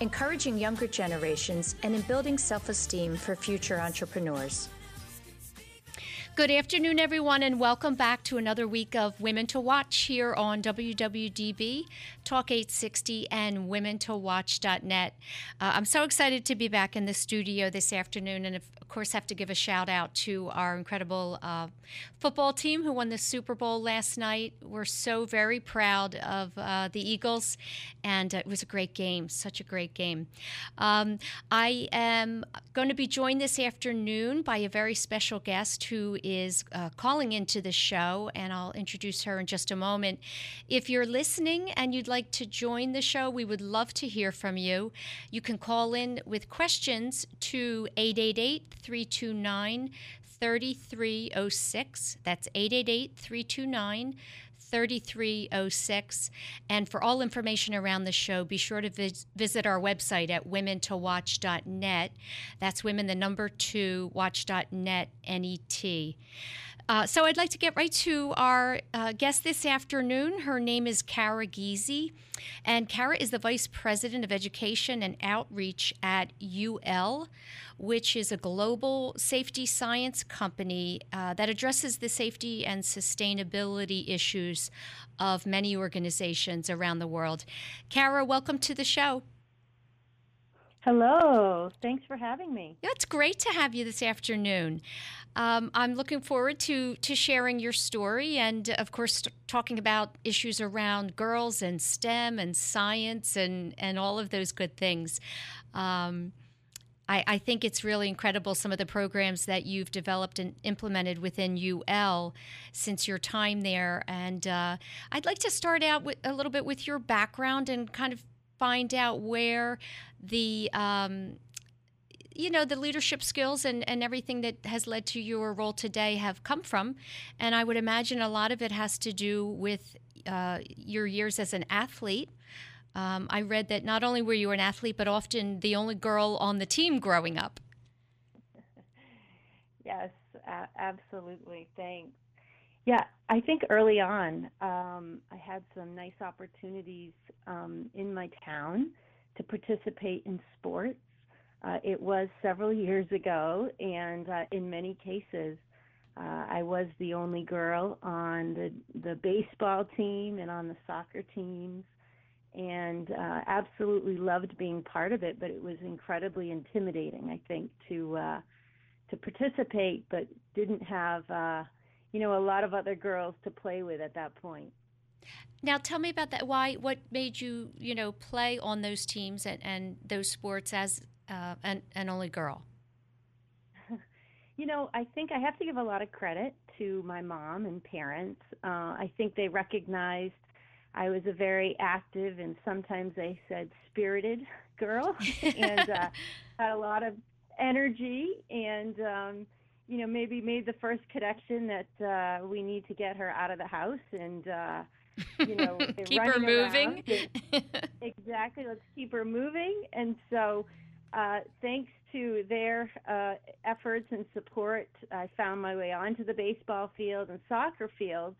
encouraging younger generations, and in building self esteem for future entrepreneurs. Good afternoon, everyone, and welcome back to another week of Women to Watch here on WWDB, Talk 860, and WomenToWatch.net. Uh, I'm so excited to be back in the studio this afternoon, and of course, have to give a shout out to our incredible uh, football team who won the Super Bowl last night. We're so very proud of uh, the Eagles, and it was a great game, such a great game. Um, I am going to be joined this afternoon by a very special guest who is uh, calling into the show, and I'll introduce her in just a moment. If you're listening and you'd like to join the show, we would love to hear from you. You can call in with questions to 888 329 3306. That's 888 329 3306. And for all information around the show, be sure to vis- visit our website at womentowatch.net. That's women, the number two, watch.net, N E T. Uh, so I'd like to get right to our uh, guest this afternoon. Her name is Cara Gizzi, and Cara is the Vice President of Education and Outreach at UL, which is a global safety science company uh, that addresses the safety and sustainability issues of many organizations around the world. Cara, welcome to the show. Hello. Thanks for having me. It's great to have you this afternoon. Um, I'm looking forward to to sharing your story and, of course, talking about issues around girls and STEM and science and and all of those good things. Um, I, I, think it's really incredible some of the programs that you've developed and implemented within UL since your time there. And uh, I'd like to start out with a little bit with your background and kind of find out where the um, you know the leadership skills and, and everything that has led to your role today have come from. And i would imagine a lot of it has to do with uh, your years as an athlete. Um, i read that not only were you an athlete but often the only girl on the team growing up. Yes absolutely. Thanks. Yeah, I think early on, um, I had some nice opportunities um, in my town to participate in sports. Uh, it was several years ago, and uh, in many cases, uh, I was the only girl on the the baseball team and on the soccer teams, and uh, absolutely loved being part of it. But it was incredibly intimidating, I think, to uh, to participate, but didn't have uh, you know, a lot of other girls to play with at that point. Now, tell me about that. Why? What made you, you know, play on those teams and, and those sports as uh, an, an only girl? you know, I think I have to give a lot of credit to my mom and parents. Uh, I think they recognized I was a very active and sometimes they said spirited girl, and uh, had a lot of energy and. Um, you know, maybe made the first connection that uh, we need to get her out of the house and, uh, you know, keep her moving. exactly. Let's keep her moving. And so, uh, thanks to their uh, efforts and support, I found my way onto the baseball field and soccer fields.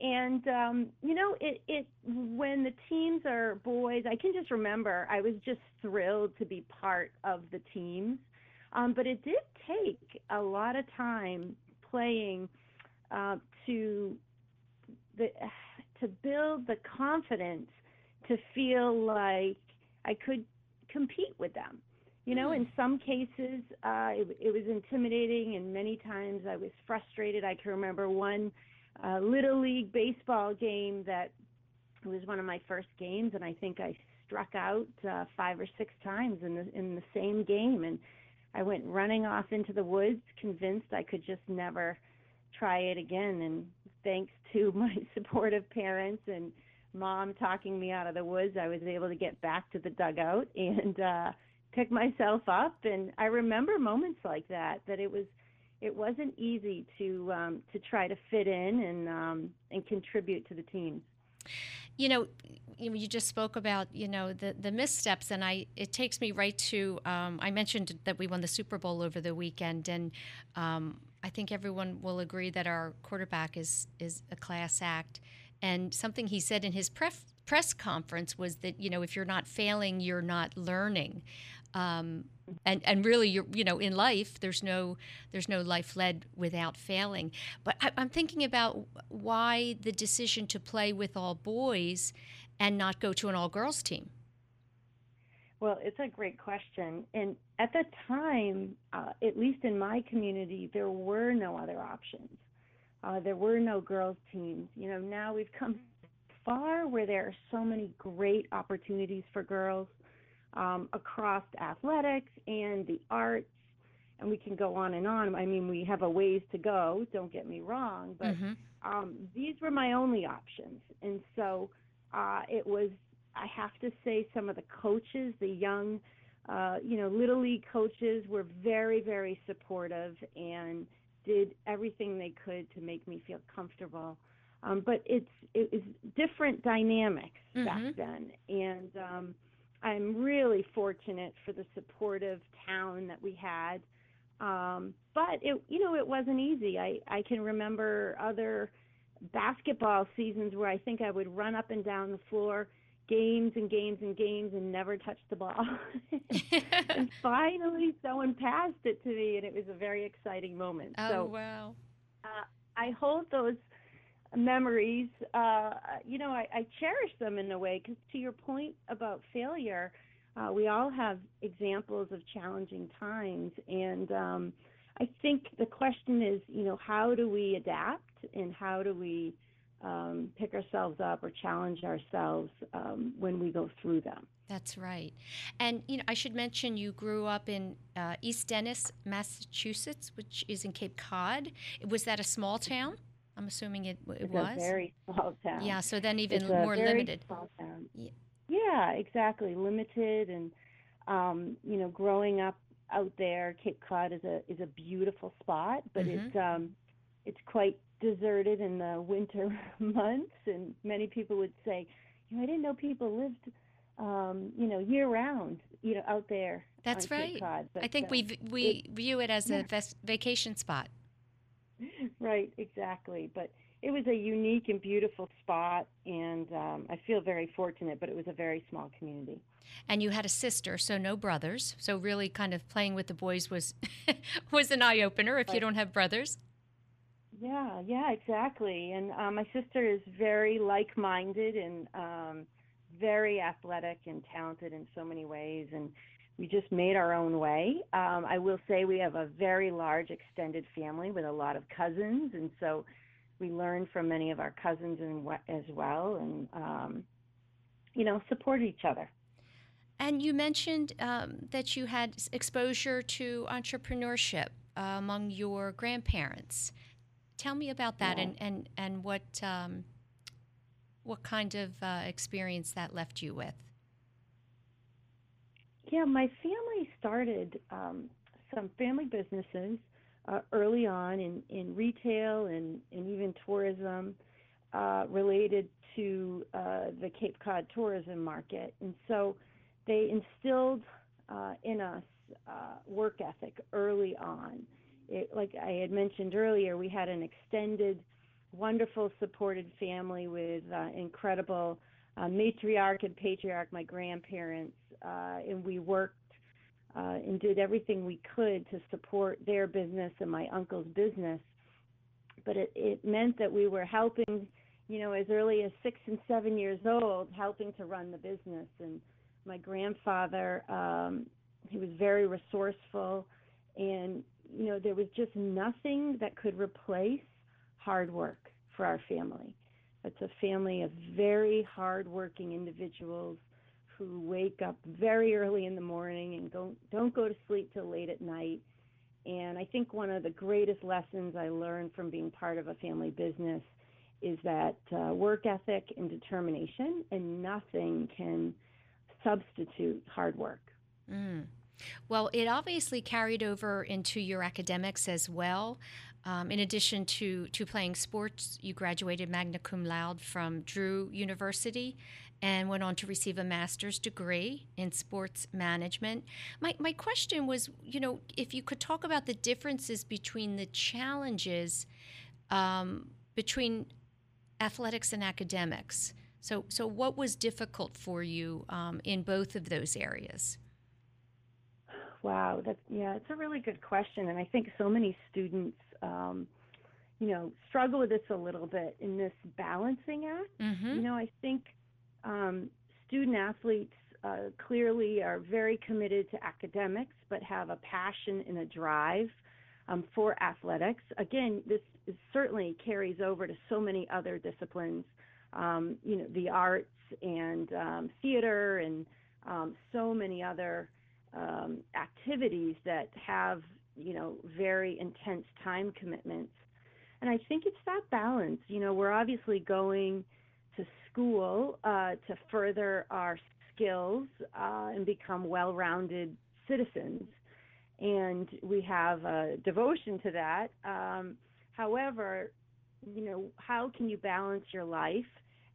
And um, you know, it it when the teams are boys, I can just remember I was just thrilled to be part of the teams um, but it did take a lot of time playing uh, to the to build the confidence to feel like I could compete with them. You know, in some cases, uh, it, it was intimidating, and many times I was frustrated. I can remember one uh, little league baseball game that was one of my first games, and I think I struck out uh, five or six times in the in the same game, and I went running off into the woods, convinced I could just never try it again. And thanks to my supportive parents and mom talking me out of the woods, I was able to get back to the dugout and uh, pick myself up. And I remember moments like that. That it was it wasn't easy to um, to try to fit in and um, and contribute to the team. You know, you just spoke about you know the the missteps, and I it takes me right to um, I mentioned that we won the Super Bowl over the weekend, and um, I think everyone will agree that our quarterback is is a class act. And something he said in his pref- press conference was that you know if you're not failing, you're not learning. Um, and and really, you're you know in life there's no there's no life led without failing. But I, I'm thinking about why the decision to play with all boys and not go to an all girls team. Well, it's a great question. And at the time, uh, at least in my community, there were no other options. Uh, there were no girls' teams. You know, now we've come far where there are so many great opportunities for girls um, across athletics and the arts, and we can go on and on. I mean, we have a ways to go. Don't get me wrong, but mm-hmm. um, these were my only options, and so uh, it was I have to say some of the coaches, the young, uh, you know, little league coaches were very, very supportive and did everything they could to make me feel comfortable. Um, but it's it was different dynamics mm-hmm. back then, and um, I'm really fortunate for the supportive town that we had. Um, but it you know it wasn't easy. I I can remember other basketball seasons where I think I would run up and down the floor games and games and games and never touched the ball. and finally, someone passed it to me, and it was a very exciting moment. Oh, so, wow. Uh, I hold those memories, uh, you know, I, I cherish them in a way because to your point about failure, uh, we all have examples of challenging times. And um, I think the question is, you know, how do we adapt and how do we um, pick ourselves up or challenge ourselves um, when we go through them. That's right. And you know, I should mention you grew up in uh, East Dennis, Massachusetts, which is in Cape Cod. Was that a small town? I'm assuming it, it it's was. a very small town. Yeah, so then even it's more very limited. Small town. Yeah. yeah, exactly. Limited, and um, you know, growing up out there, Cape Cod is a is a beautiful spot, but mm-hmm. it's um, it's quite deserted in the winter months, and many people would say, you know, I didn't know people lived, um, you know, year round, you know, out there. That's right. Cod, I think uh, we we it, view it as yeah. a vacation spot. Right, exactly. But it was a unique and beautiful spot, and um, I feel very fortunate. But it was a very small community. And you had a sister, so no brothers. So really, kind of playing with the boys was was an eye opener if right. you don't have brothers. Yeah, yeah, exactly. And uh, my sister is very like minded and um, very athletic and talented in so many ways. And we just made our own way. Um, I will say we have a very large extended family with a lot of cousins. And so we learned from many of our cousins and as well and, um, you know, support each other. And you mentioned um, that you had exposure to entrepreneurship uh, among your grandparents. Tell me about that yeah. and, and, and what, um, what kind of uh, experience that left you with. Yeah, my family started um, some family businesses uh, early on in, in retail and, and even tourism uh, related to uh, the Cape Cod tourism market. And so they instilled uh, in us uh, work ethic early on it, like I had mentioned earlier, we had an extended, wonderful, supported family with uh, incredible uh, matriarch and patriarch, my grandparents, uh, and we worked uh, and did everything we could to support their business and my uncle's business. But it, it meant that we were helping, you know, as early as six and seven years old, helping to run the business. And my grandfather um, he was very resourceful, and you know there was just nothing that could replace hard work for our family. It's a family of very hardworking individuals who wake up very early in the morning and don't don't go to sleep till late at night. And I think one of the greatest lessons I learned from being part of a family business is that uh, work ethic and determination, and nothing can substitute hard work. Mm. Well, it obviously carried over into your academics as well. Um, in addition to, to playing sports, you graduated magna cum laude from Drew University and went on to receive a master's degree in sports management. My, my question was you know, if you could talk about the differences between the challenges um, between athletics and academics. So, so what was difficult for you um, in both of those areas? Wow, yeah, it's a really good question, and I think so many students, um, you know, struggle with this a little bit in this balancing act. Mm-hmm. You know, I think um, student athletes uh, clearly are very committed to academics, but have a passion and a drive um, for athletics. Again, this certainly carries over to so many other disciplines. Um, you know, the arts and um, theater and um, so many other um, activities that have you know very intense time commitments. And i think it's that balance you know we're obviously going to school uh, to further our skills uh, and become well-rounded citizens. And we have a devotion to that. Um, however you know how can you balance your life?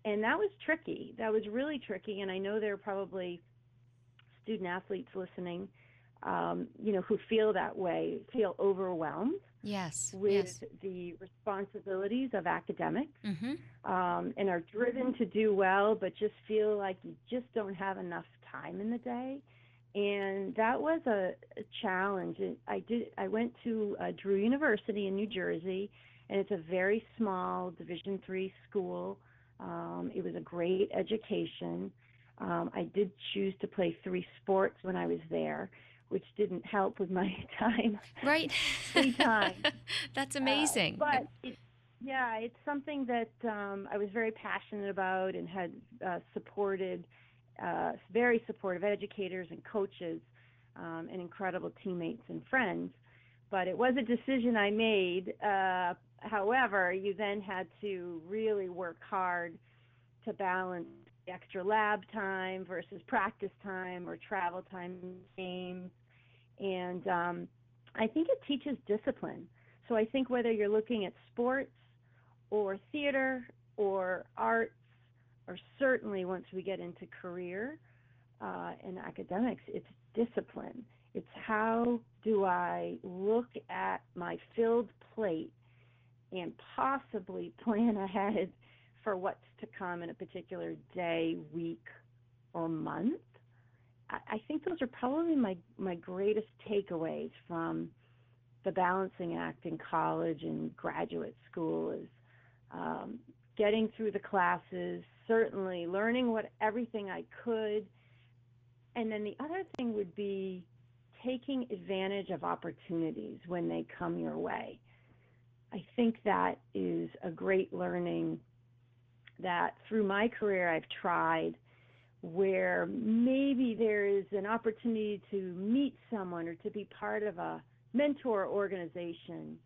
And that was tricky. That was really tricky. And i know there are probably student athletes listening, um, you know, who feel that way, feel overwhelmed. Yes. With yes. the responsibilities of academics mm-hmm. um, and are driven to do well, but just feel like you just don't have enough time in the day. And that was a, a challenge. I did. I went to uh, Drew University in New Jersey, and it's a very small Division three school. Um, it was a great education. Um, I did choose to play three sports when I was there, which didn't help with my time. Right. Free time. That's amazing. Uh, but it, yeah, it's something that um, I was very passionate about and had uh, supported, uh, very supportive educators and coaches um, and incredible teammates and friends. But it was a decision I made. Uh, however, you then had to really work hard to balance extra lab time versus practice time or travel time games. And um, I think it teaches discipline. So I think whether you're looking at sports or theater or arts, or certainly once we get into career uh, and academics, it's discipline. It's how do I look at my filled plate and possibly plan ahead for what's to come in a particular day, week, or month. I, think those are probably my, my greatest takeaways from the balancing act in college and graduate school is um, getting through the classes, certainly learning what everything I could. And then the other thing would be taking advantage of opportunities when they come your way. I think that is a great learning that through my career I've tried where maybe there is an opportunity to meet someone or to be part of a mentor organization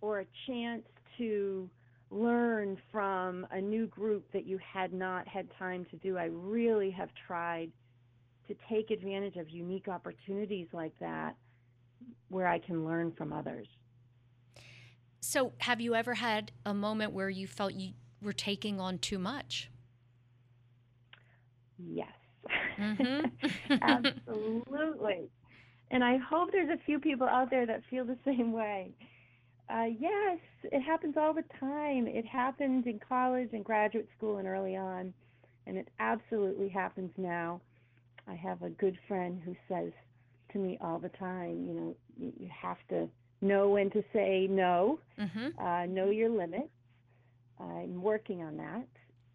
or a chance to learn from a new group that you had not had time to do. I really have tried to take advantage of unique opportunities like that where I can learn from others. So, have you ever had a moment where you felt you we're taking on too much. Yes. Mm-hmm. Absolutely. And I hope there's a few people out there that feel the same way. Uh, yes, it happens all the time. It happens in college and graduate school and early on, and it absolutely happens now. I have a good friend who says to me all the time, you know, you have to know when to say no, mm-hmm. uh, know your limits, I'm working on that.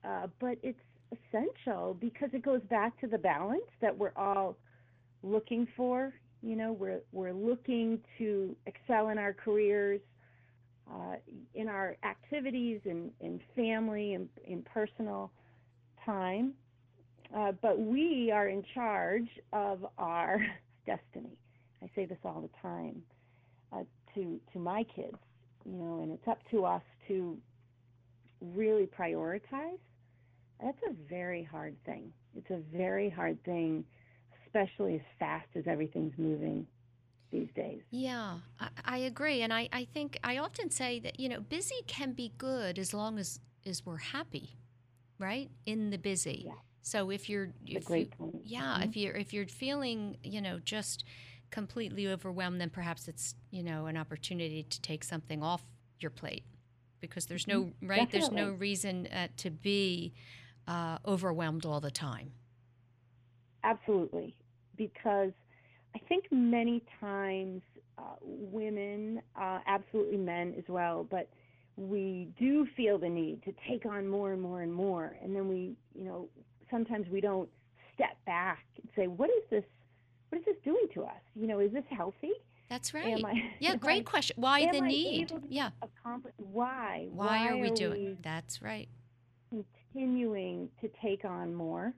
Uh, but it's essential because it goes back to the balance that we're all looking for. You know, we're we're looking to excel in our careers, uh, in our activities, in in family, and in, in personal time. Uh, but we are in charge of our destiny. I say this all the time uh, to to my kids, you know, and it's up to us to really prioritize. That's a very hard thing. It's a very hard thing, especially as fast as everything's moving these days. Yeah, I, I agree, and I, I think I often say that you know busy can be good as long as as we're happy, right? In the busy. Yeah. So if you're, if great you, point. yeah, Mhm. if you're if you're feeling, you know, just completely overwhelmed, then perhaps it's you know an opportunity to take something off your plate because there's no right, there's no Mm-hmm. Reason uh, to be uh, overwhelmed all the time. Absolutely, because I think many times uh, women, uh, absolutely men as well, but we do feel the need to take on more and more and more, and then we, you know, sometimes we don't step back and say, "What is this? What is this doing to us? You know, is this healthy? That's right. I, yeah, great question. Why the I need? Yeah. accomplish why? Why, are we doing? That's right. continuing to take on more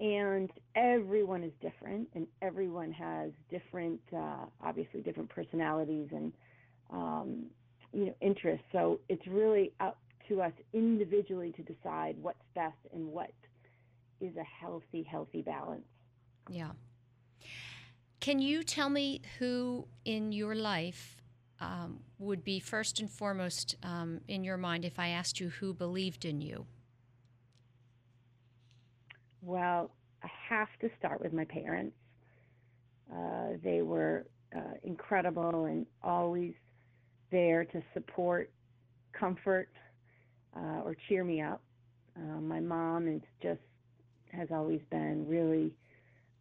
and everyone is different and everyone has different uh, obviously different personalities and um, you know interests so it's really up to us individually to decide what's best and what is a healthy healthy balance Yeah. Can you tell me who in your life um, would be first and foremost um, in your mind if I asked you who believed in you? Well, I have to start with my parents. Uh, they were uh, incredible and always there to support, comfort, uh, or cheer me up. Uh, my mom is just has always been really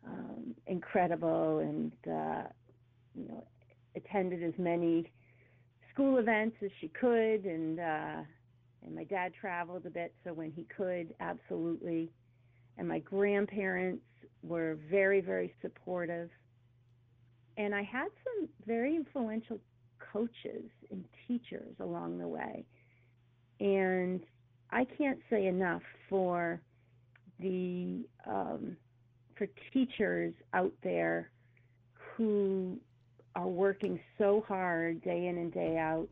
um, incredible and uh, you know attended as many school events as she could and uh, and my dad traveled a bit so when he could absolutely. And my grandparents were very very supportive. And i had some very influential coaches and teachers along the way. And i can't say enough for the um, for teachers out there who are working so hard day in and day out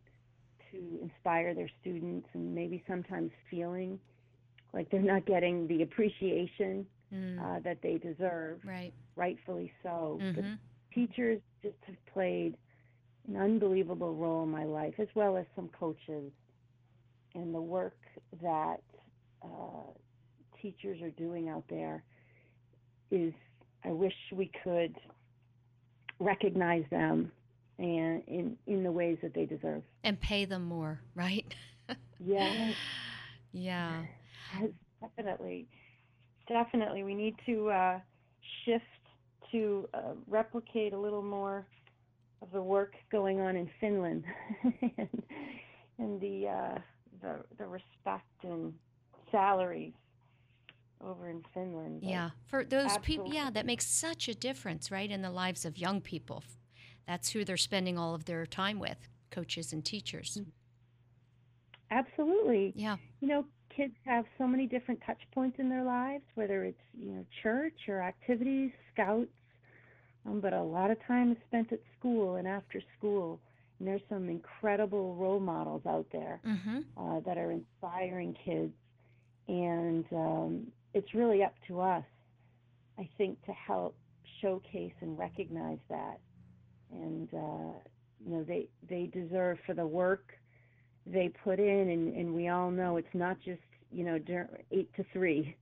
to inspire their students and maybe sometimes feeling like they're not getting the appreciation Mm, uh, that they deserve, right. rightfully so. The hmm teachers just have played an unbelievable role in my life, as well as some coaches. And the work that uh, teachers are doing out there is, I wish we could recognize them and in in the ways that they deserve. And pay them more, right? Yes. yeah. Yes, definitely, definitely. We need to uh, shift to uh, replicate a little more of the work going on in Finland, and, and the, uh, the the respect and salaries over in Finland. Yeah. For those people, yeah, that makes such a difference, right, in the lives of young people. That's who they're spending all of their time with, coaches and teachers. Absolutely. Yeah. you know, kids have so many different touch points in their lives, whether it's, you know, church or activities, scouts, um, but a lot of time is spent at school and after school. And there's some incredible role models out there Mm-hmm. uh, that are inspiring kids. And um, it's really up to us, I think, to help showcase and recognize that. And, uh, you know, they, they deserve for the work they put in, and, and we all know it's not just you know eight to three.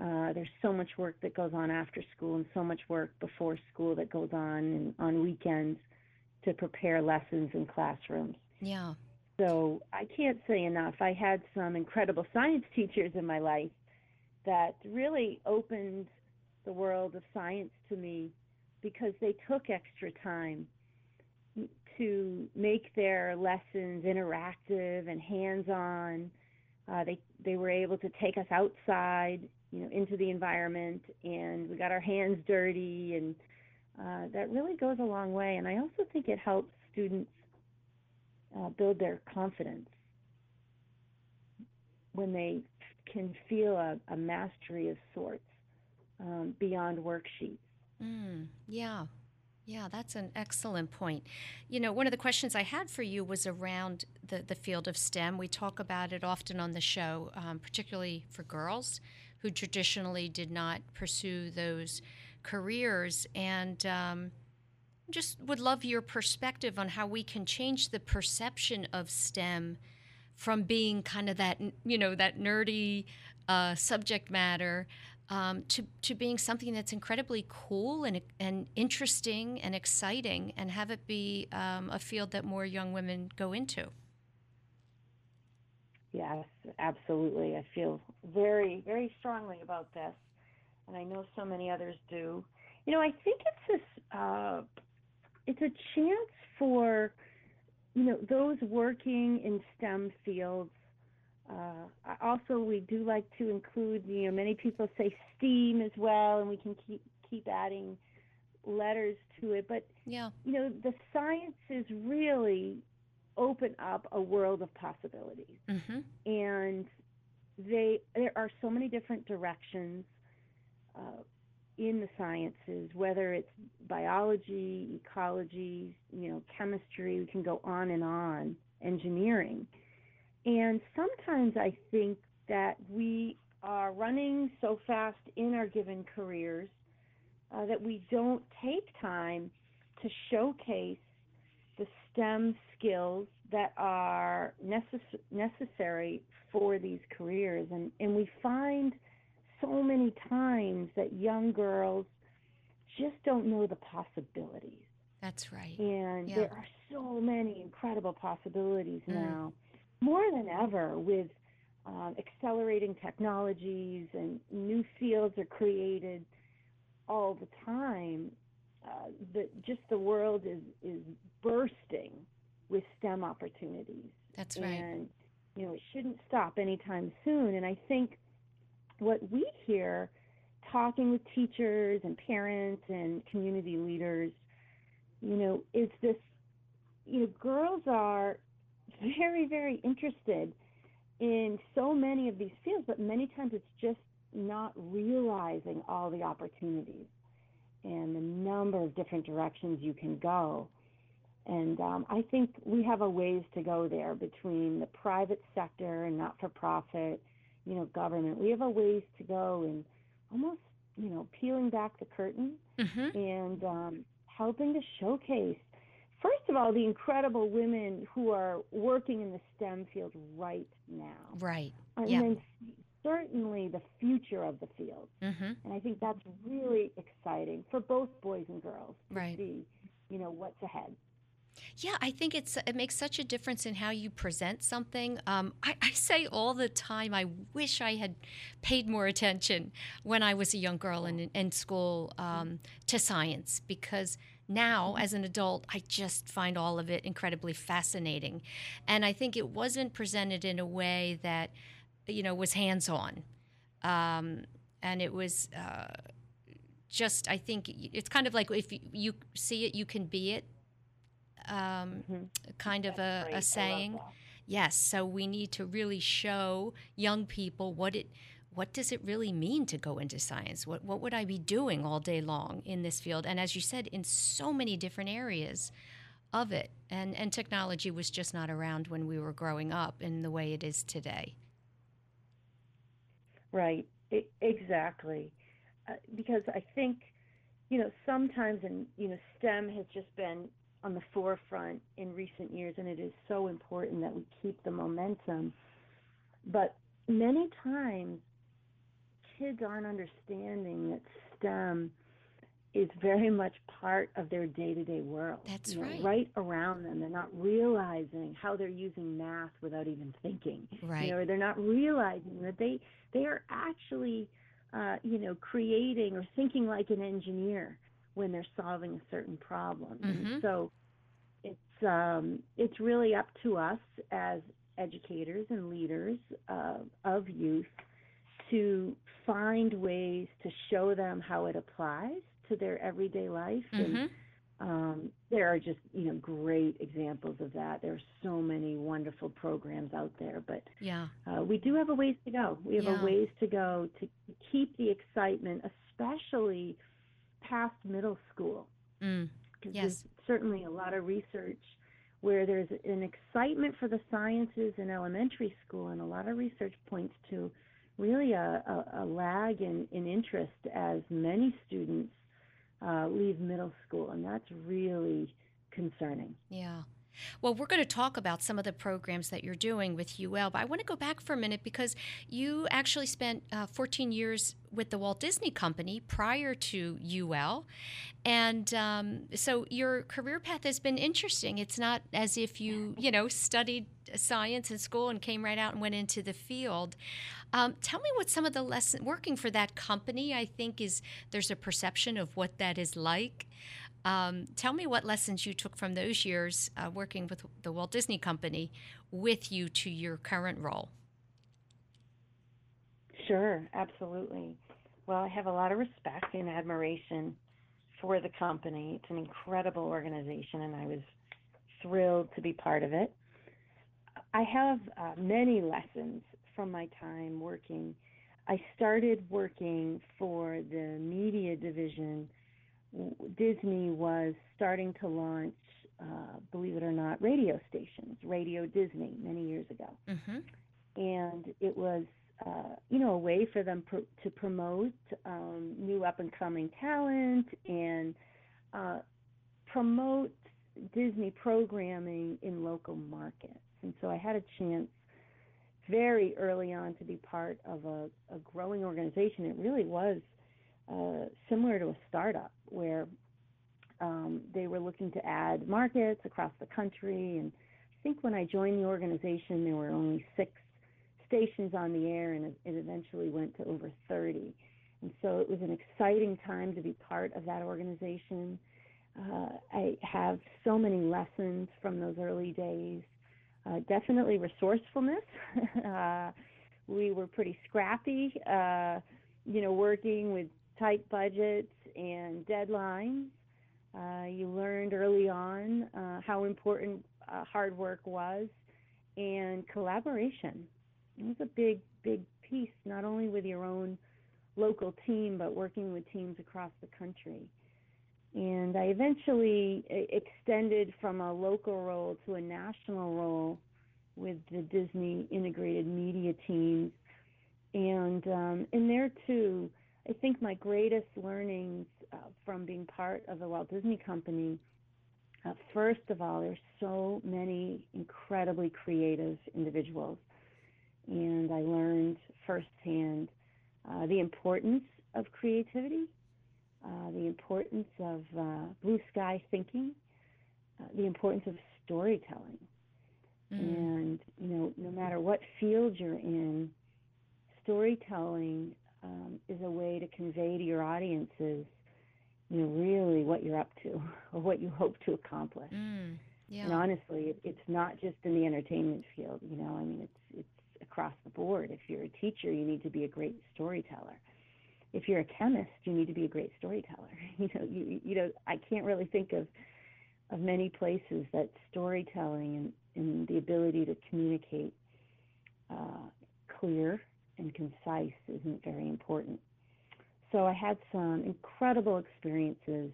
Uh, there's so much work that goes on after school, and so much work before school that goes on and on weekends to prepare lessons in classrooms. Yeah. So I can't say enough. I had some incredible science teachers in my life that really opened the world of science to me because they took extra time to make their lessons interactive and hands-on. Uh, they they were able to take us outside, you know, into the environment, and we got our hands dirty and uh, that really goes a long way. And I also think it helps students uh, build their confidence when they can feel a, a mastery of sorts um, beyond worksheets. Mm, yeah. Yeah, that's an excellent point. You know, one of the questions I had for you was around the, the field of STEM. We talk about it often on the show, um, particularly for girls who traditionally did not pursue those careers. And um, just would love your perspective on how we can change the perception of STEM from being kind of that, you know, that nerdy uh, subject matter um, to, to being something that's incredibly cool and, and interesting and exciting and have it be um, a field that more young women go into. Yes, absolutely. I feel very, very strongly about this, and I know so many others do. You know, I think it's this, uh, it's a chance for, you know, those working in STEM fields uh, also, we do like to include, you know, many people say STEAM as well, and we can keep keep adding letters to it. But yeah, you know, the sciences really open up a world of possibilities, mm-hmm. and they there are so many different directions uh, in the sciences, whether it's biology, ecology, you know, chemistry. We can go on and on. Engineering and sometimes I think that we are running so fast in our given careers uh, that we don't take time to showcase the STEM skills that are necess- necessary for these careers. And, and we find so many times that young girls just don't know the possibilities. That's right. And yeah. there are so many incredible possibilities mm. now more than ever with um, accelerating technologies and new fields are created all the time. Uh, the, just the world is is bursting with STEM opportunities. That's right. And you know it shouldn't stop anytime soon. And I think what we hear, talking with teachers and parents and community leaders, you know, is this. You know, girls are very, very interested in so many of these fields, but many times it's just not realizing all the opportunities and the number of different directions you can go. And um, I think we have a ways to go there between the private sector and not for profit, you know, government. We have a ways to go in almost, you know, peeling back the curtain mm-hmm. and um, helping to showcase first of all, the incredible women who are working in the STEM field right now. Right. And yeah. then certainly the future of the field. Mm-hmm. And I think that's really exciting for both boys and girls to right. see, you know, what's ahead. Yeah, I think it's it makes such a difference in how you present something. Um, I, I, say all the time, I wish I had paid more attention when I was a young girl in, in school um, to science because now as an adult i just find all of it incredibly fascinating. And i think it wasn't presented in a way that you know was hands-on. Um, and it was uh, just i think it's kind of like if you see it you can be it um, mm-hmm. kind of a, a saying yes so we need to really show young people what it what does it really mean to go into science? What, what would I be doing all day long in this field? And as you said, in so many different areas of it. And, and technology was just not around when we were growing up in the way it is today. Right, it, exactly. Uh, because I think, you know, sometimes, and, you know, STEM has just been on the forefront in recent years, and it is so important that we keep the momentum. But many times, kids aren't understanding that STEM is very much part of their day-to-day world. That's you know, right. Right around them, they're not realizing how they're using math without even thinking. Right. You know, they're not realizing that they they are actually, uh, you know, creating or thinking like an engineer when they're solving a certain problem. Mm-hmm. So, it's um, it's really up to us as educators and leaders uh, of youth to find ways to show them how it applies to their everyday life. Mm-hmm. And um, there are just you know great examples of that. There are so many wonderful programs out there, but yeah, uh, we do have a ways to go. We have Yeah. a ways to go to keep the excitement, especially past middle school. mm, Yes. There's certainly a lot of research where there's an excitement for the sciences in elementary school, and a lot of research points to really a, a, a lag in, in interest as many students uh, leave middle school, and that's really concerning. yeah. Well, we're going to talk about some of the programs that you're doing with UL, but I want to go back for a minute because you actually spent uh, 14 years with the Walt Disney Company prior to UL. And um, so your career path has been interesting. It's not as if you, you know, studied science in school and came right out and went into the field. Um, tell me what some of the lessons working for that company, I think, is there's a perception of what that is like. Um, tell me what lessons you took from those years uh, working with the Walt Disney Company with you to your current role. Sure, absolutely. Well, I have a lot of respect and admiration for the company. It's an incredible organization, and I was thrilled to be part of it. I have uh, many lessons from my time working. I started working for the media division. Disney was starting to launch, uh, believe it or not, radio stations, Radio Disney, many years ago Mm-hmm. and it was uh, you know a way for them to promote um, new up and coming talent and uh, promote Disney programming in local markets. And so I had a chance very early on to be part of a, a growing organization. It really was uh, similar to a startup where um, they were looking to add markets across the country. And I think when I joined the organization, there were only six stations on the air, and it, eventually went to over 30. And so it was an exciting time to be part of that organization. Uh, I have so many lessons from those early days. Uh, definitely resourcefulness. uh, we were pretty scrappy, uh, you know, working with tight budgets and deadlines. Uh, you learned early on uh, how important uh, hard work was and collaboration. It was a big, big piece, not only with your own local team, but working with teams across the country. And I eventually e- extended from a local role to a national role with the Disney integrated media teams. And um, in there too, I think my greatest learnings uh, from being part of the Walt Disney Company, uh, first of all, there's so many incredibly creative individuals. And I learned firsthand uh, the importance of creativity, uh, the importance of uh, blue sky thinking, uh, the importance of storytelling. Mm. And, you know, no matter what field you're in, storytelling um, is a way to convey to your audiences, you know, really what you're up to or what you hope to accomplish. Mm. Yeah. And honestly, it, it's not just in the entertainment field. You know, I mean, it's it's across the board. If you're a teacher, you need to be a great storyteller. If you're a chemist, you need to be a great storyteller. You know, you you know, I can't really think of of many places that storytelling and, and the ability to communicate uh, clear and concise isn't very important. So I had some incredible experiences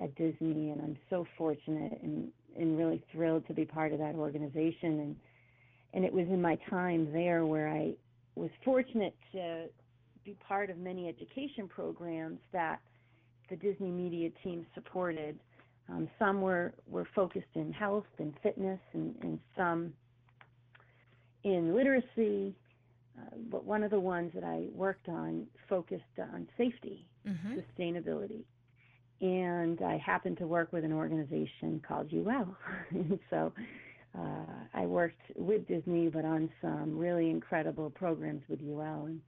at Disney, and I'm so fortunate and, and really thrilled to be part of that organization. And and it was in my time there where I was fortunate to be part of many education programs that the Disney media team supported. Um, some were, were focused in health and fitness, and, and some in literacy. Uh, but one of the ones that I worked on focused on safety, Mm-hmm. sustainability. And I happened to work with an organization called UL. and so uh, I worked with Disney, but on some really incredible programs with UL. And,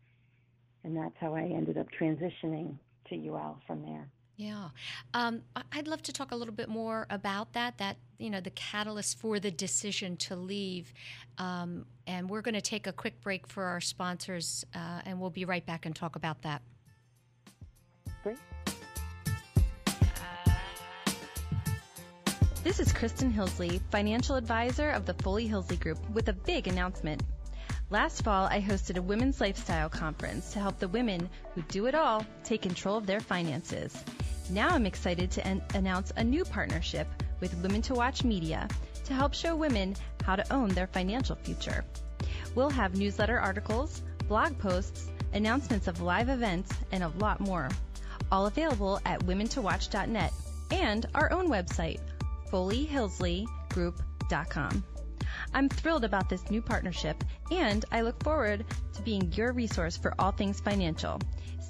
and that's how I ended up transitioning to UL from there. Yeah, um, I'd love to talk a little bit more about that. That you know the catalyst for the decision to leave, um, and we're going to take a quick break for our sponsors, uh, and we'll be right back and talk about that. Great. This is Kristen Hillsley, financial advisor of the Foley Hillsley Group, with a big announcement. Last fall, I hosted a women's lifestyle conference to help the women who do it all take control of their finances. Now I'm excited to en- announce a new partnership with Women to Watch Media to help show women how to own their financial future. We'll have newsletter articles, blog posts, announcements of live events, and a lot more. All available at womentowatch.net and our own website, foleyhillsleygroup.com. I'm thrilled about this new partnership and I look forward to being your resource for all things financial.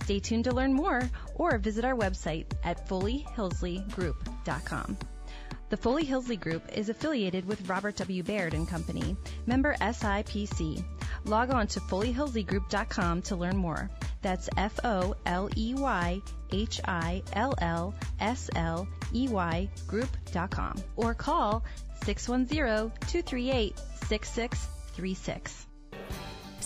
Stay tuned to learn more or visit our website at foleyhillsleygroup.com. The Foley Hillsley Group is affiliated with Robert W. Baird and Company, member SIPC. Log on to foleyhillsleygroup.com to learn more. That's F O L E Y H I L L S L E Y group.com or call 610 238 6636.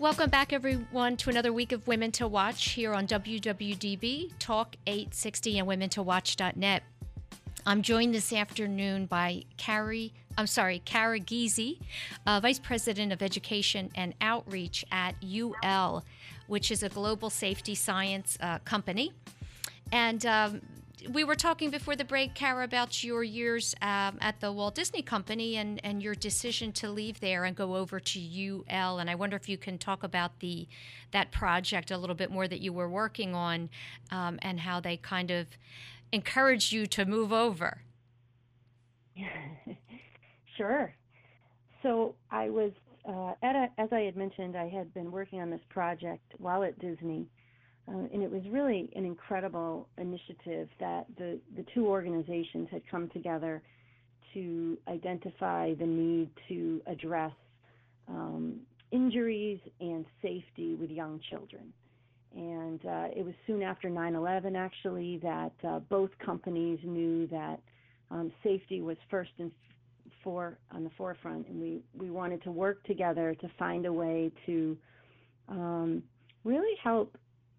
Welcome back, everyone, to another week of Women to Watch here on WWDB Talk 860 and WomenToWatch.net. I'm joined this afternoon by Carrie, I'm sorry, Cara Gizzi, uh, Vice President of Education and Outreach at UL, which is a global safety science uh, company. And um, we were talking before the break, Cara, about your years um, at the Walt Disney Company and, and your decision to leave there and go over to UL. And I wonder if you can talk about the that project a little bit more that you were working on um, and how they kind of encouraged you to move over. sure. So I was, uh, a, as I had mentioned, I had been working on this project while at Disney uh, and it was really an incredible initiative that the, the two organizations had come together to identify the need to address um, injuries and safety with young children. And uh, it was soon after 9 11, actually, that uh, both companies knew that um, safety was first and for on the forefront, and we, we wanted to work together to find a way to um, really help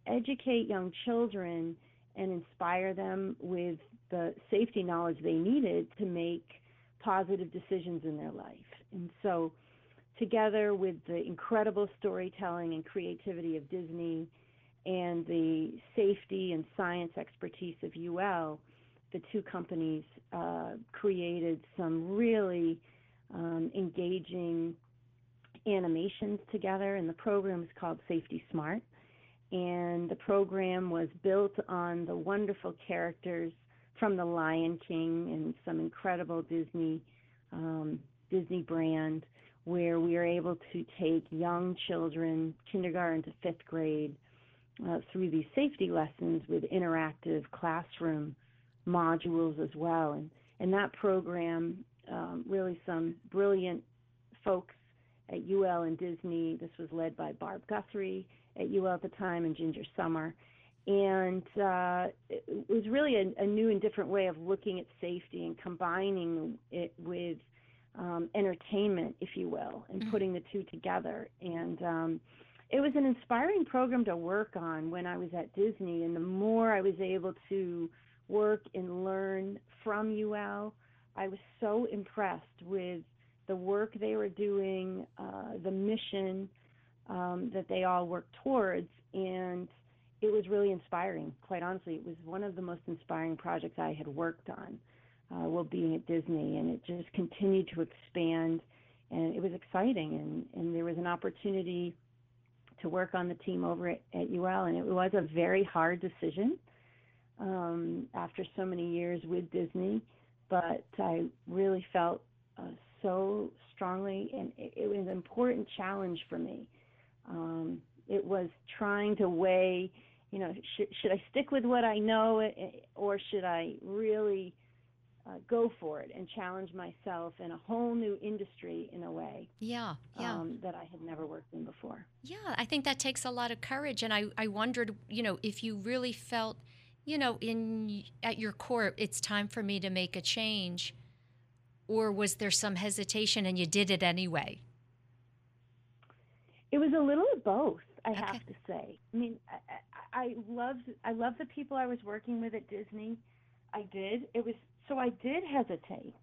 educate young children and inspire them with the safety knowledge they needed to make positive decisions in their life. And so, together with the incredible storytelling and creativity of Disney and the safety and science expertise of UL, the two companies uh, created some really um, engaging animations together, and the program is called Safety Smart and the program was built on the wonderful characters from The Lion King and some incredible Disney um, Disney brand, where we are able to take young children, kindergarten to fifth grade, uh, through these safety lessons with interactive classroom modules as well. And and that program, um, really some brilliant folks at UL and Disney. This was led by Barb Guthrie at UL at the time and Ginger Summer. And uh, it was really a, a, new and different way of looking at safety and combining it with um, entertainment, if you will, and mm-hmm. putting the two together. And um, it was an inspiring program to work on when I was at Disney. And the more I was able to work and learn from UL, I was so impressed with the work they were doing, uh, the mission, um, that they all work towards. And it was really inspiring. Quite honestly, it was one of the most inspiring projects I had worked on uh, while being at Disney, and it just continued to expand. And it was exciting, and, and there was an opportunity to work on the team over at, at UL, and it was a very hard decision um, after so many years with Disney. But I really felt uh, so strongly, and it, it, was an important challenge for me. Um, it was trying to weigh, you know, should, should I stick with what I know, eh, eh, or should I really uh, go for it and challenge myself in a whole new industry in a way. Yeah, yeah. Um, that I had never worked in before. Yeah, I think that takes a lot of courage, and I I wondered, you know, if you really felt, you know, in at your core, it's time for me to make a change, or was there some hesitation and you did it anyway? It was a little of both. I okay. have to say. I mean, I, I, I loved I love the people I was working with at Disney. I did. It was so I did hesitate.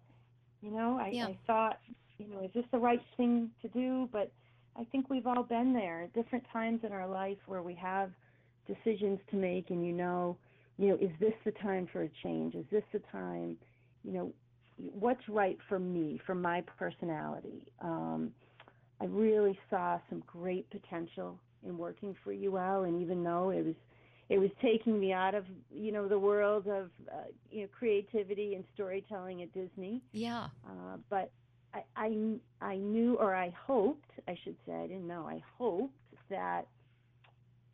You know, I, yeah. I thought, you know, is this the right thing to do? But I think we've all been there at different times in our life where we have decisions to make, and you know, you know, is this the time for a change? Is this the time? You know, what's right for me, for my personality? Um, I really saw some great potential in working for UL, and even though it was it was taking me out of you know the world of uh, you know creativity and storytelling at Disney. Yeah. Uh, but I, I I knew or I hoped I should say I didn't know I hoped that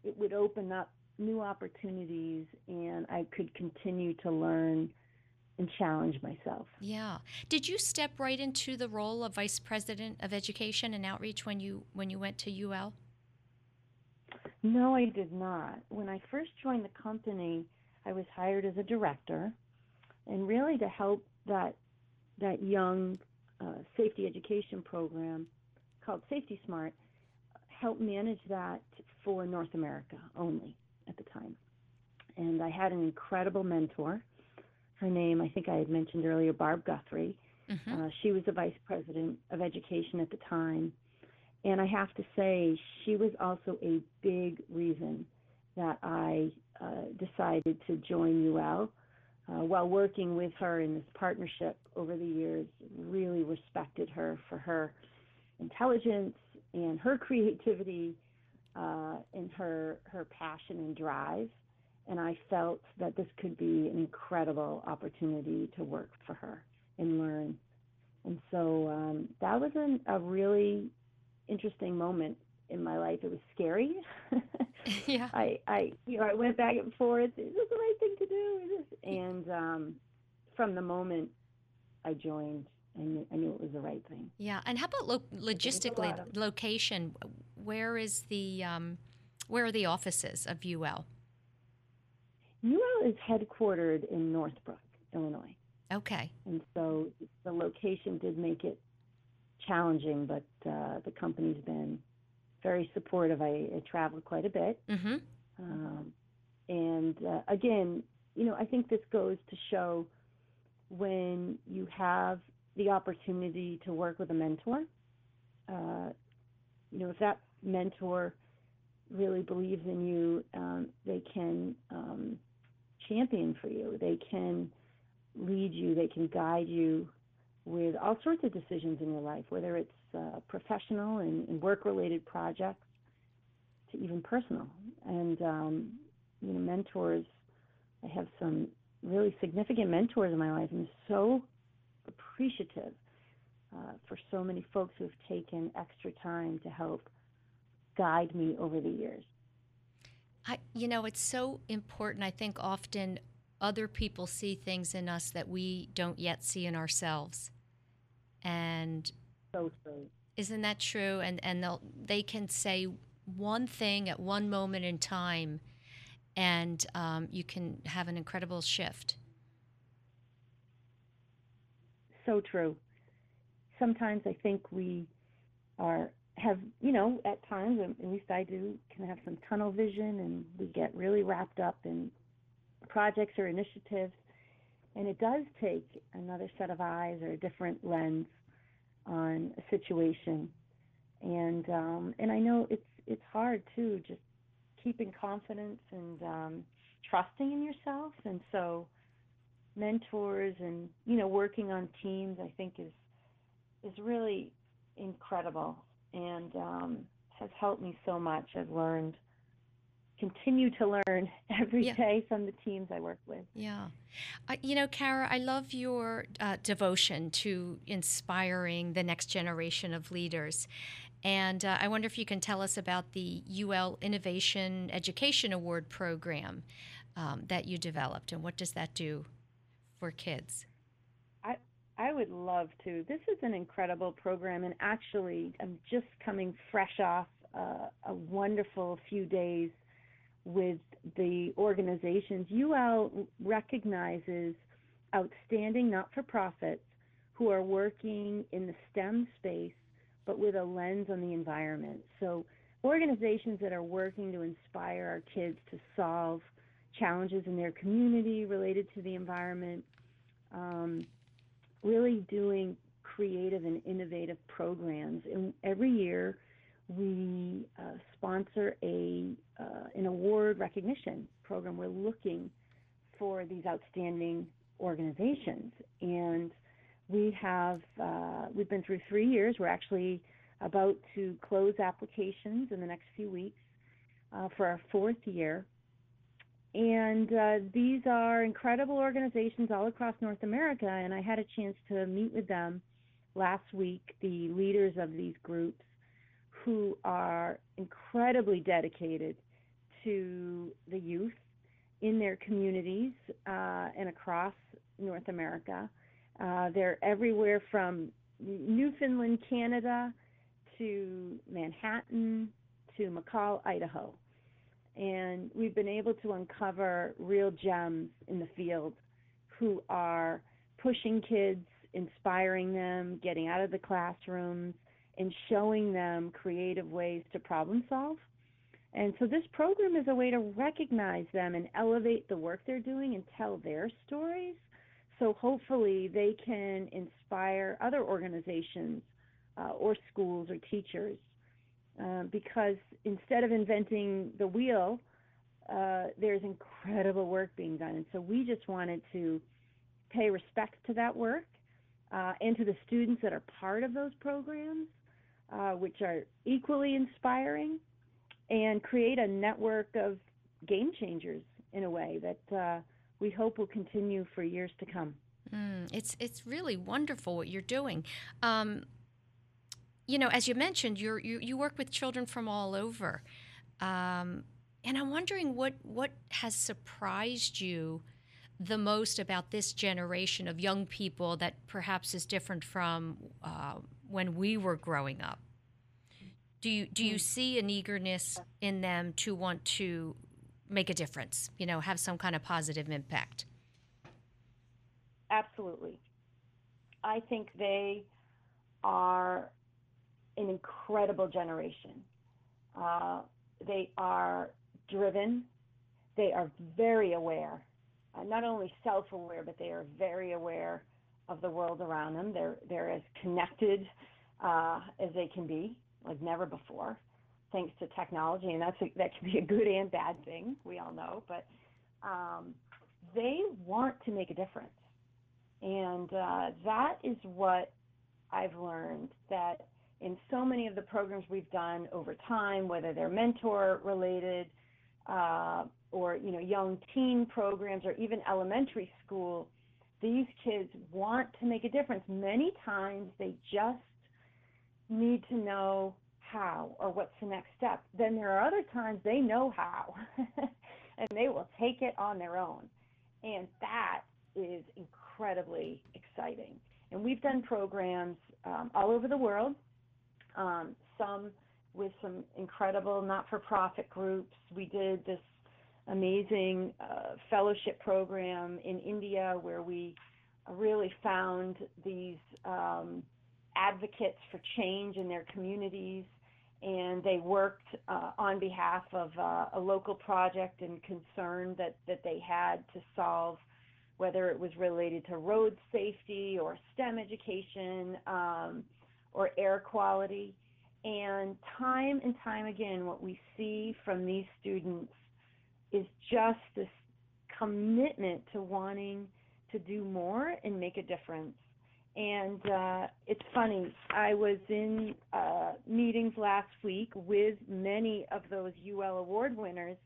it would open up new opportunities and I could continue to learn and challenge myself. Yeah. Did you step right into the role of vice president of education and outreach when you when you went to UL? No, I did not. When I first joined the company, I was hired as a director, and really to help that that young uh, safety education program called Safety Smart help manage that for North America only at the time. And I had an incredible mentor. Her name, I think I had mentioned earlier, Barb Guthrie. Mm-hmm. Uh, she was the vice president of education at the time and I have to say, she was also a big reason that I uh, decided to join UL. Uh, while working with her in this partnership over the years, really respected her for her intelligence and her creativity uh, and her her passion and drive. And I felt that this could be an incredible opportunity to work for her and learn. And so um, that was an, a really interesting moment in my life. It was scary. yeah. I, I, you know, I went back and forth. Is this the right thing to do? And um, from the moment I joined, I knew, I knew it was the right thing. Yeah. And how about lo- logistically, location? Where is the, um, where are the offices of UL? UL is headquartered in Northbrook, Illinois. Okay. And so the location did make it challenging, but uh, the company's been very supportive. I, I traveled quite a bit. Mm-hmm. Um, and uh, again, you know, I think this goes to show when you have the opportunity to work with a mentor, uh, you know, if that mentor really believes in you, um, they can um, champion for you. They can lead you. They can guide you with all sorts of decisions in your life, whether it's uh, professional and, and work-related projects to even personal. And um, you know, mentors. I have some really significant mentors in my life, and I'm so appreciative uh, for so many folks who have taken extra time to help guide me over the years. I, you know, it's so important. I think often other people see things in us that we don't yet see in ourselves and so true. Isn't that true? And and they they can say one thing at one moment in time, and um, you can have an incredible shift. So true. Sometimes I think we are have you know at times at least I do can have some tunnel vision and we get really wrapped up in projects or initiatives and it does take another set of eyes or a different lens on a situation. And um, and I know it's it's hard too, just keeping confidence and um, trusting in yourself. And so, mentors and you know working on teams, I think is is really incredible and um, has helped me so much. I've learned continue to learn every Yeah. day from the teams I work with. Yeah. Uh, you know, Cara, I love your uh, devotion to inspiring the next generation of leaders. And uh, I wonder if you can tell us about the UL Innovation Education Award program um, that you developed and what does that do for kids? I would love to. This is an incredible program, and actually, I'm just coming fresh off uh, a wonderful few days with the organizations. UL recognizes outstanding not-for-profits who are working in the STEM space, but with a lens on the environment. So, organizations that are working to inspire our kids to solve challenges in their community related to the environment. Um, really doing creative and innovative programs. And every year, we uh, sponsor a uh, an award recognition program. We're looking for these outstanding organizations, and we have uh, we've been through three years. We're actually about to close applications in the next few weeks uh, for our fourth year. And uh, these are incredible organizations all across North America, and I had a chance to meet with them last week, the leaders of these groups, who are incredibly dedicated to the youth in their communities uh, and across North America. Uh, they're everywhere from Newfoundland, Canada, to Manhattan, to McCall, Idaho and we've been able to uncover real gems in the field who are pushing kids, inspiring them, getting out of the classrooms, and showing them creative ways to problem solve. And so this program is a way to recognize them and elevate the work they're doing and tell their stories. So hopefully they can inspire other organizations uh, or schools or teachers uh, because instead of inventing the wheel, uh, there's incredible work being done. And so we just wanted to pay respect to that work uh, and to the students that are part of those programs, uh, which are equally inspiring, and create a network of game changers in a way that uh, we hope will continue for years to come. Mm, it's it's really wonderful what you're doing. Um, you know, as you mentioned, you you you work with children from all over, um, and I'm wondering what what has surprised you the most about this generation of young people that perhaps is different from uh, when we were growing up. Do you do you see an eagerness in them to want to make a difference? You know, have some kind of positive impact. Absolutely. I think they are an incredible generation. Uh, they are driven. They are very aware, uh, not only self-aware, but they are very aware of the world around them. They're they're as connected uh, as they can be, like never before, thanks to technology, and that's a, that can be a good and bad thing. We all know, but um, they want to make a difference, and uh, that is what I've learned that in so many of the programs we've done over time, whether they're mentor related uh, or you know young teen programs or even elementary school, these kids want to make a difference. Many times they just need to know how or what's the next step. Then there are other times they know how and they will take it on their own. And that is incredibly exciting. And we've done programs um, all over the world um, some with some incredible not-for-profit groups. We did this amazing uh, fellowship program in India where we really found these um, advocates for change in their communities, and they worked uh, on behalf of uh, a local project and concern that, that they had to solve, whether it was related to road safety or STEM education. Um, or air quality. And time and time again, what we see from these students is just this commitment to wanting to do more and make a difference. And uh, it's funny, I was in uh, meetings last week with many of those UL award winners,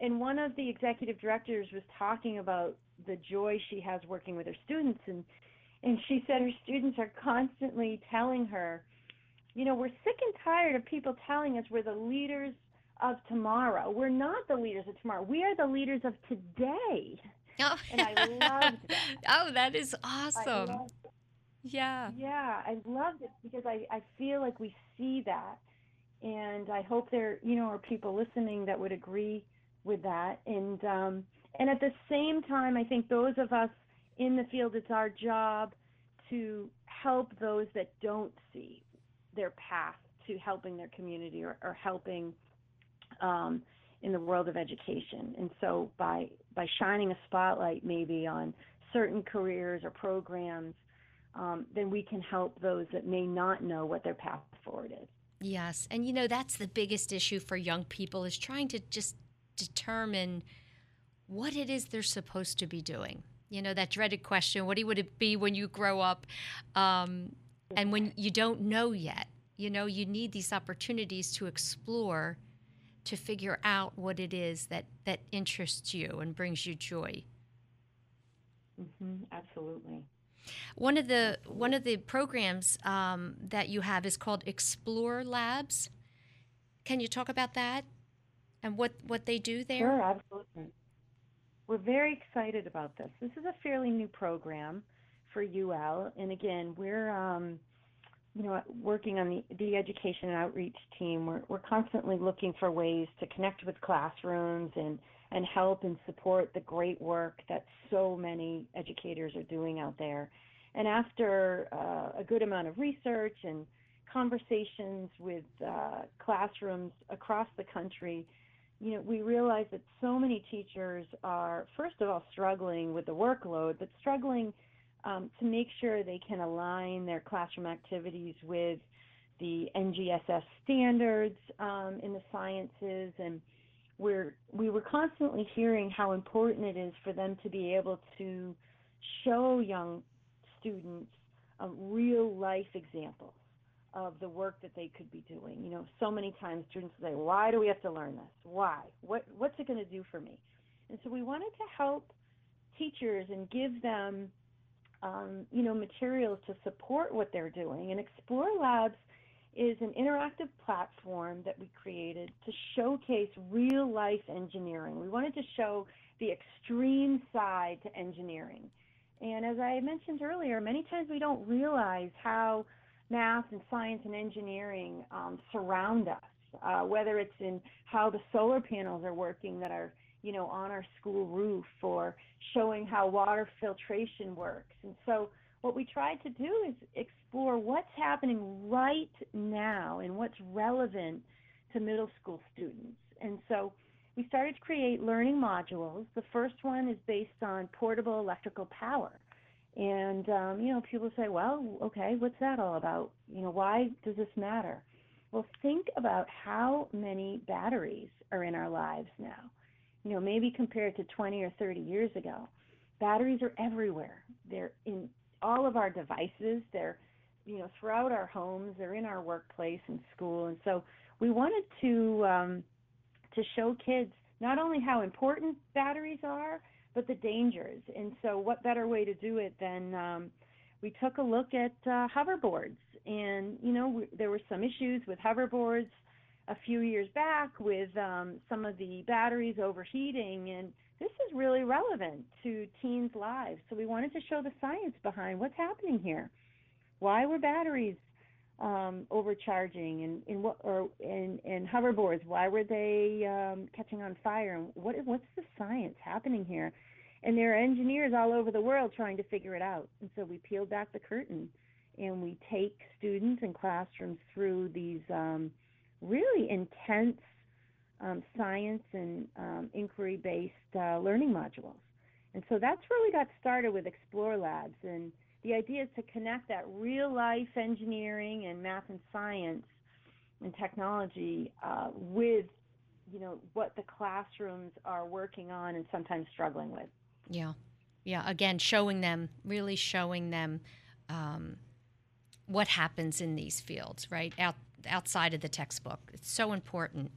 and one of the executive directors was talking about the joy she has working with her students and and she said her students are constantly telling her you know we're sick and tired of people telling us we're the leaders of tomorrow. We're not the leaders of tomorrow. We are the leaders of today. Oh. and i loved that. Oh that is awesome. yeah. Yeah i loved it because i i feel like we see that. And i hope there you know are people listening that would agree with that. And um and at the same time, I think those of us in the field, it's our job to help those that don't see their path to helping their community or, or helping um, in the world of education. And so by by shining a spotlight maybe on certain careers or programs, um, then we can help those that may not know what their path forward is. Yes, and you know that's the biggest issue for young people is trying to just determine what it is they're supposed to be doing. You know, that dreaded question what would it be when you grow up? Um, and when you don't know yet, you know, you need these opportunities to explore to figure out what it is that, that interests you and brings you joy. Mm-hmm, absolutely. One of the one of the programs um, that you have is called Explore Labs. Can you talk about that and what what they do there? Sure, absolutely. We're very excited about this. This is a fairly new program for UL, and again, we're um, you know working on the, the education and outreach team. We're we're constantly looking for ways to connect with classrooms and and help and support the great work that so many educators are doing out there. And after uh, a good amount of research and conversations with uh, classrooms across the country, you know, we realize that so many teachers are, first of all, struggling with the workload, but struggling um, to make sure they can align their classroom activities with the NGSS standards um, in the sciences. And we're, we were constantly hearing how important it is for them to be able to show young students um, real life examples of the work that they could be doing. You know, so many times students say, "Why do we have to learn this? Why? What what's it going to do for me?" And so we wanted to help teachers and give them, um, you know, materials to support what they're doing. And Explore Labs is an interactive platform that we created to showcase real life engineering. We wanted to show the extreme side to engineering. And as I mentioned earlier, many times we don't realize how math and science and engineering um, surround us, uh, whether it's in how the solar panels are working that are you know on our school roof or showing how water filtration works. And so what we tried to do is explore what's happening right now and what's relevant to middle school students. And so we started to create learning modules. The first one is based on portable electrical power. And um, you know, people say, "Well, okay, what's that all about? You know, why does this matter?" Well, think about how many batteries are in our lives now. You know, maybe compared to 20 or 30 years ago, batteries are everywhere. They're in all of our devices. They're, you know, throughout our homes. They're in our workplace and school. And so we wanted to um, to show kids not only how important batteries are, but the dangers. And so, what better way to do it than um, we took a look at uh, hoverboards? And you know, we, there were some issues with hoverboards a few years back with um, some of the batteries overheating, and this is really relevant to teens' lives. So we wanted to show the science behind what's happening here. Why were batteries um, overcharging and in what or in, in hoverboards? Why were they um, catching on fire? And what what's the science happening here? And there are engineers all over the world trying to figure it out. And so we peeled back the curtain and we take students and classrooms through these um, really intense um, science and um, inquiry based uh, learning modules. And so that's where we got started with Explore Labs. And the idea is to connect that real life engineering and math and science and technology uh, with you know what the classrooms are working on and sometimes struggling with. Yeah, yeah. Again, showing them, really showing them um, what happens in these fields, right out outside of the textbook. It's so important.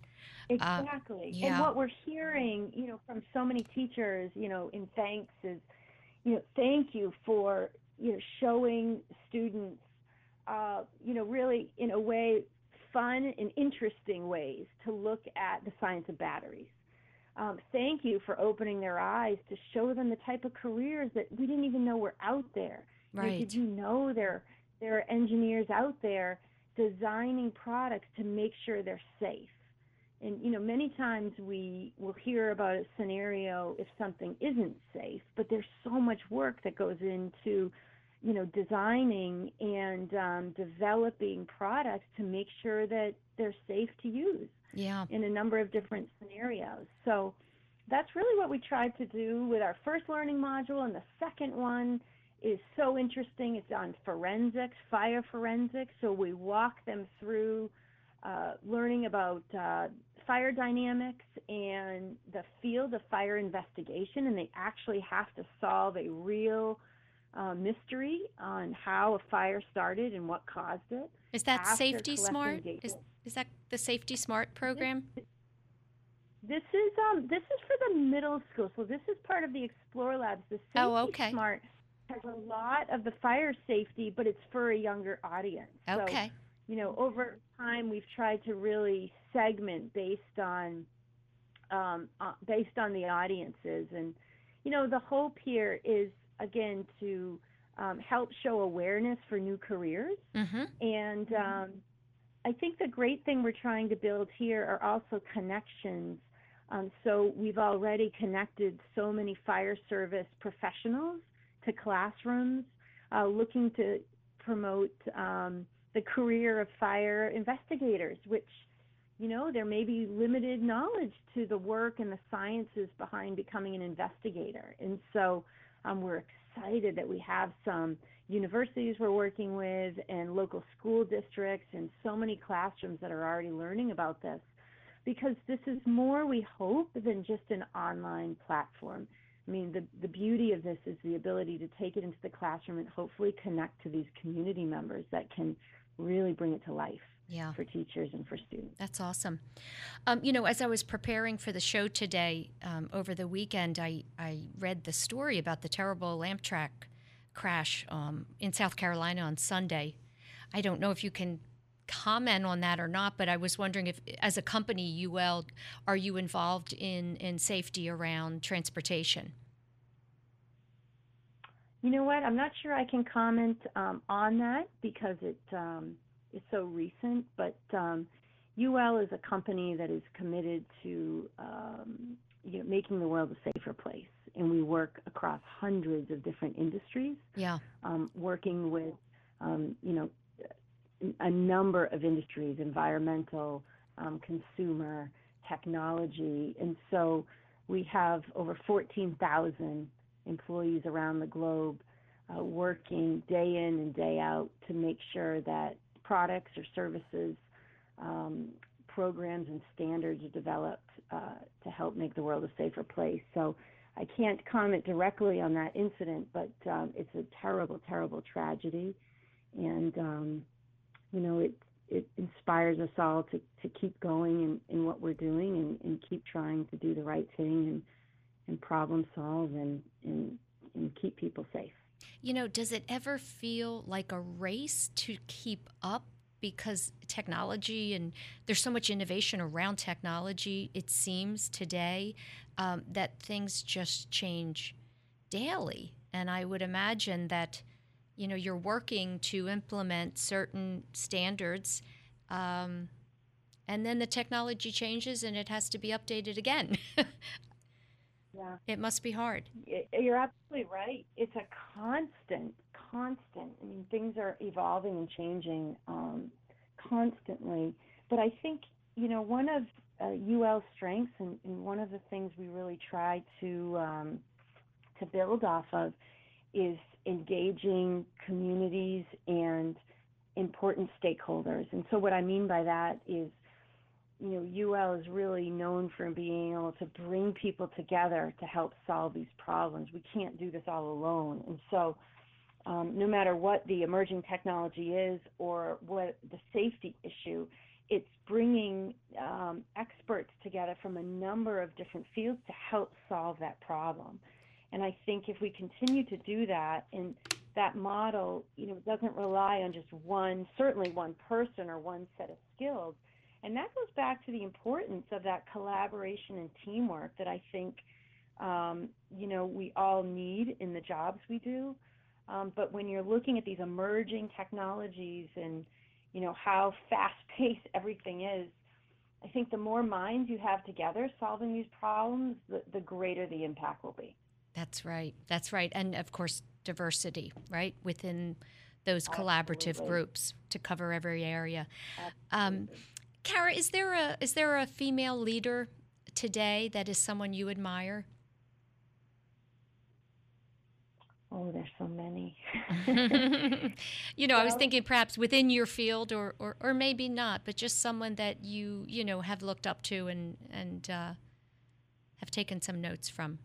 Exactly. Uh, yeah. And what we're hearing, you know, from so many teachers, you know, in thanks is, you know, thank you for, you know, showing students, uh, you know, really in a way, fun and interesting ways to look at the science of batteries. Um, thank you for opening their eyes to show them the type of careers that we didn't even know were out there. Right. did you know there there are engineers out there designing products to make sure they're safe? And you know, many times we will hear about a scenario if something isn't safe, but there's so much work that goes into you know designing and um, developing products to make sure that they're safe to use yeah. in a number of different scenarios. So that's really what we tried to do with our first learning module, and the second one is so interesting. It's on forensics, fire forensics. So we walk them through uh, learning about uh, fire dynamics and the field of fire investigation, and they actually have to solve a real uh, mystery on how a fire started and what caused it. Is that Safety Smart? Is, is that the Safety Smart program? This, this is um this is for the middle school. So this is part of the Explore Labs. The Safety oh, okay. Smart has a lot of the fire safety, but it's for a younger audience. Okay. So, you know, over time we've tried to really segment based on um, uh, based on the audiences, and you know, the hope here is again to um, help show awareness for new careers. Mm-hmm. And um, I think the great thing we're trying to build here are also connections. Um, so we've already connected so many fire service professionals to classrooms, uh, looking to promote um, the career of fire investigators, which you know, there may be limited knowledge to the work and the sciences behind becoming an investigator. And so um, we're excited that we have some universities we're working with and local school districts and so many classrooms that are already learning about this because this is more, we hope, than just an online platform. I mean, the, the beauty of this is the ability to take it into the classroom and hopefully connect to these community members that can really bring it to life yeah. for teachers and for students. That's awesome. Um, you know, as I was preparing for the show today, um, over the weekend, I, I read the story about the terrible Amtrak crash um, in South Carolina on Sunday. I don't know if you can comment on that or not, but I was wondering if, as a company, UL, are you involved in, in safety around transportation? You know what? I'm not sure I can comment um, on that because it um, is so recent, but um, UL is a company that is committed to um, you know, making the world a safer place, and we work across hundreds of different industries. Yeah, um, working with um, you know a number of industries: environmental, um, consumer, technology, and so we have over 14,000 employees around the globe uh, working day in and day out to make sure that products or services, um, programs and standards are developed uh, to help make the world a safer place. So I can't comment directly on that incident, but um, it's a terrible, terrible tragedy, and um, you know it it inspires us all to, to keep going in, in what we're doing and, and keep trying to do the right thing and and problem solve and, and and keep people safe. You know, does it ever feel like a race to keep up because technology and there's so much innovation around technology, it seems today um, that things just change daily. And I would imagine that, you know, you're working to implement certain standards. Um, and then the technology changes and it has to be updated again. Yeah. It must be hard. You're absolutely right. It's a constant, constant. I mean, things are evolving and changing um, constantly. But I think, you know, one of uh, UL's strengths and, and, one of the things we really try to um, to build off of is engaging communities and important stakeholders. And so, what I mean by that is you know, UL is really known for being able to bring people together to help solve these problems. We can't do this all alone. And so, um, no matter what the emerging technology is or what the safety issue, it's bringing um, experts together from a number of different fields to help solve that problem. And I think if we continue to do that and that model, you know, doesn't rely on just one, certainly one person or one set of skills. And that goes back to the importance of that collaboration and teamwork that I think, um, you know, we all need in the jobs we do. Um, but when you're looking at these emerging technologies and, you know, how fast paced everything is, I think the more minds you have together solving these problems, the, the greater the impact will be. That's right. That's right. And of course, diversity, right, within those collaborative Absolutely. groups to cover every area. Um, Cara, is there a is there a female leader today that is someone you admire? Oh, there's so many. you know, well, I was thinking perhaps within your field, or, or, or maybe not, but just someone that you you know have looked up to and and uh, have taken some notes from.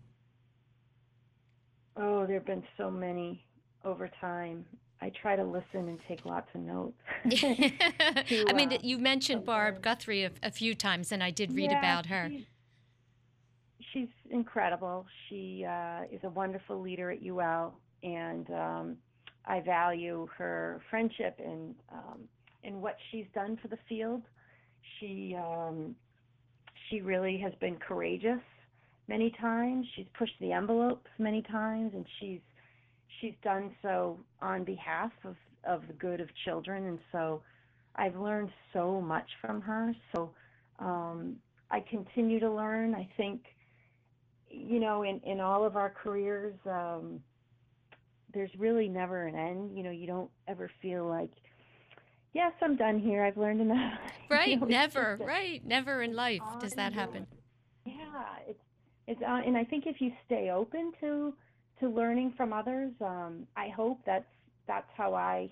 Oh, there have been so many over time. I try to listen and take lots of notes. to, I mean, uh, you mentioned Barb Guthrie a, a, few times, and I did read yeah, about her. She's, she's incredible. She uh, is a wonderful leader at UL, and um, I value her friendship and um, and what she's done for the field. She um, she really has been courageous many times. She's pushed the envelopes many times, and she's she's done so on behalf of of the good of children. And so, I've learned so much from her. So, um, I continue to learn. I think, you know, in in all of our careers, um, there's really never an end. You know, you don't ever feel like yes, I'm done here. I've learned enough. Right, you know, never, right, never in life does that happen. Yeah, it's it's, uh, and I think if you stay open to to learning from others, um, I hope that's that's how I,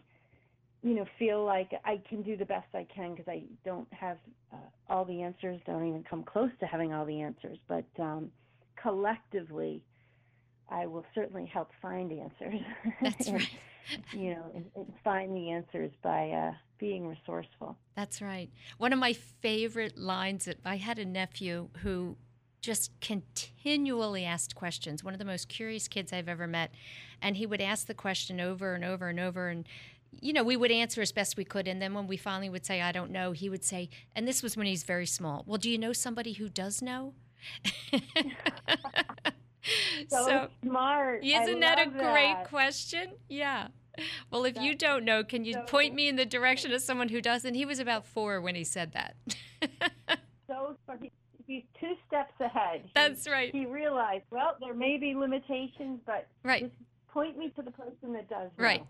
you know, feel like I can do the best I can because I don't have uh, all the answers, don't even come close to having all the answers, but um, collectively, I will certainly help find answers. That's and, right. you know, and, and, find the answers by uh, being resourceful. That's right. One of my favorite lines that I had a nephew who just continually asked questions. One of the most curious kids I've ever met. And he would ask the question over and over and over. And, you know, we would answer as best we could. And then when we finally would say, I don't know, he would say, and this was when he's very small, well, do you know somebody who does know? so, so, smart. Isn't that a great that. question? Yeah. Well, if That's you don't know, can you so point me in the direction of someone who does? And he was about four when he said that. so he's two steps ahead. That's right. He realized, well, there may be limitations, but right. point me to the person that does. Right.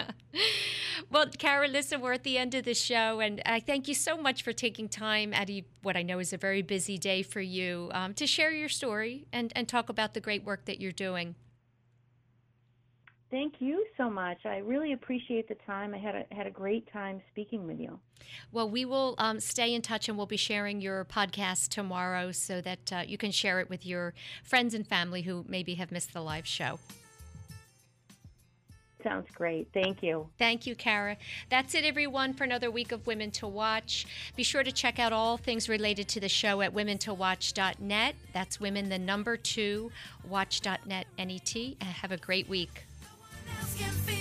well, Cara, listen, we're at the end of the show, and I thank you so much for taking time out of what I know is a very busy day for you um, to share your story and, and talk about the great work that you're doing. Thank you so much. I really appreciate the time. I had a, had a great time speaking with you. Well, we will um, stay in touch and we'll be sharing your podcast tomorrow so that uh, you can share it with your friends and family who maybe have missed the live show. Sounds great. Thank you. Thank you, Cara. That's it, everyone, for another week of Women to Watch. Be sure to check out all things related to the show at womentowatch.net. That's women, the number two, watch.net, N-E-T. Have a great week can feel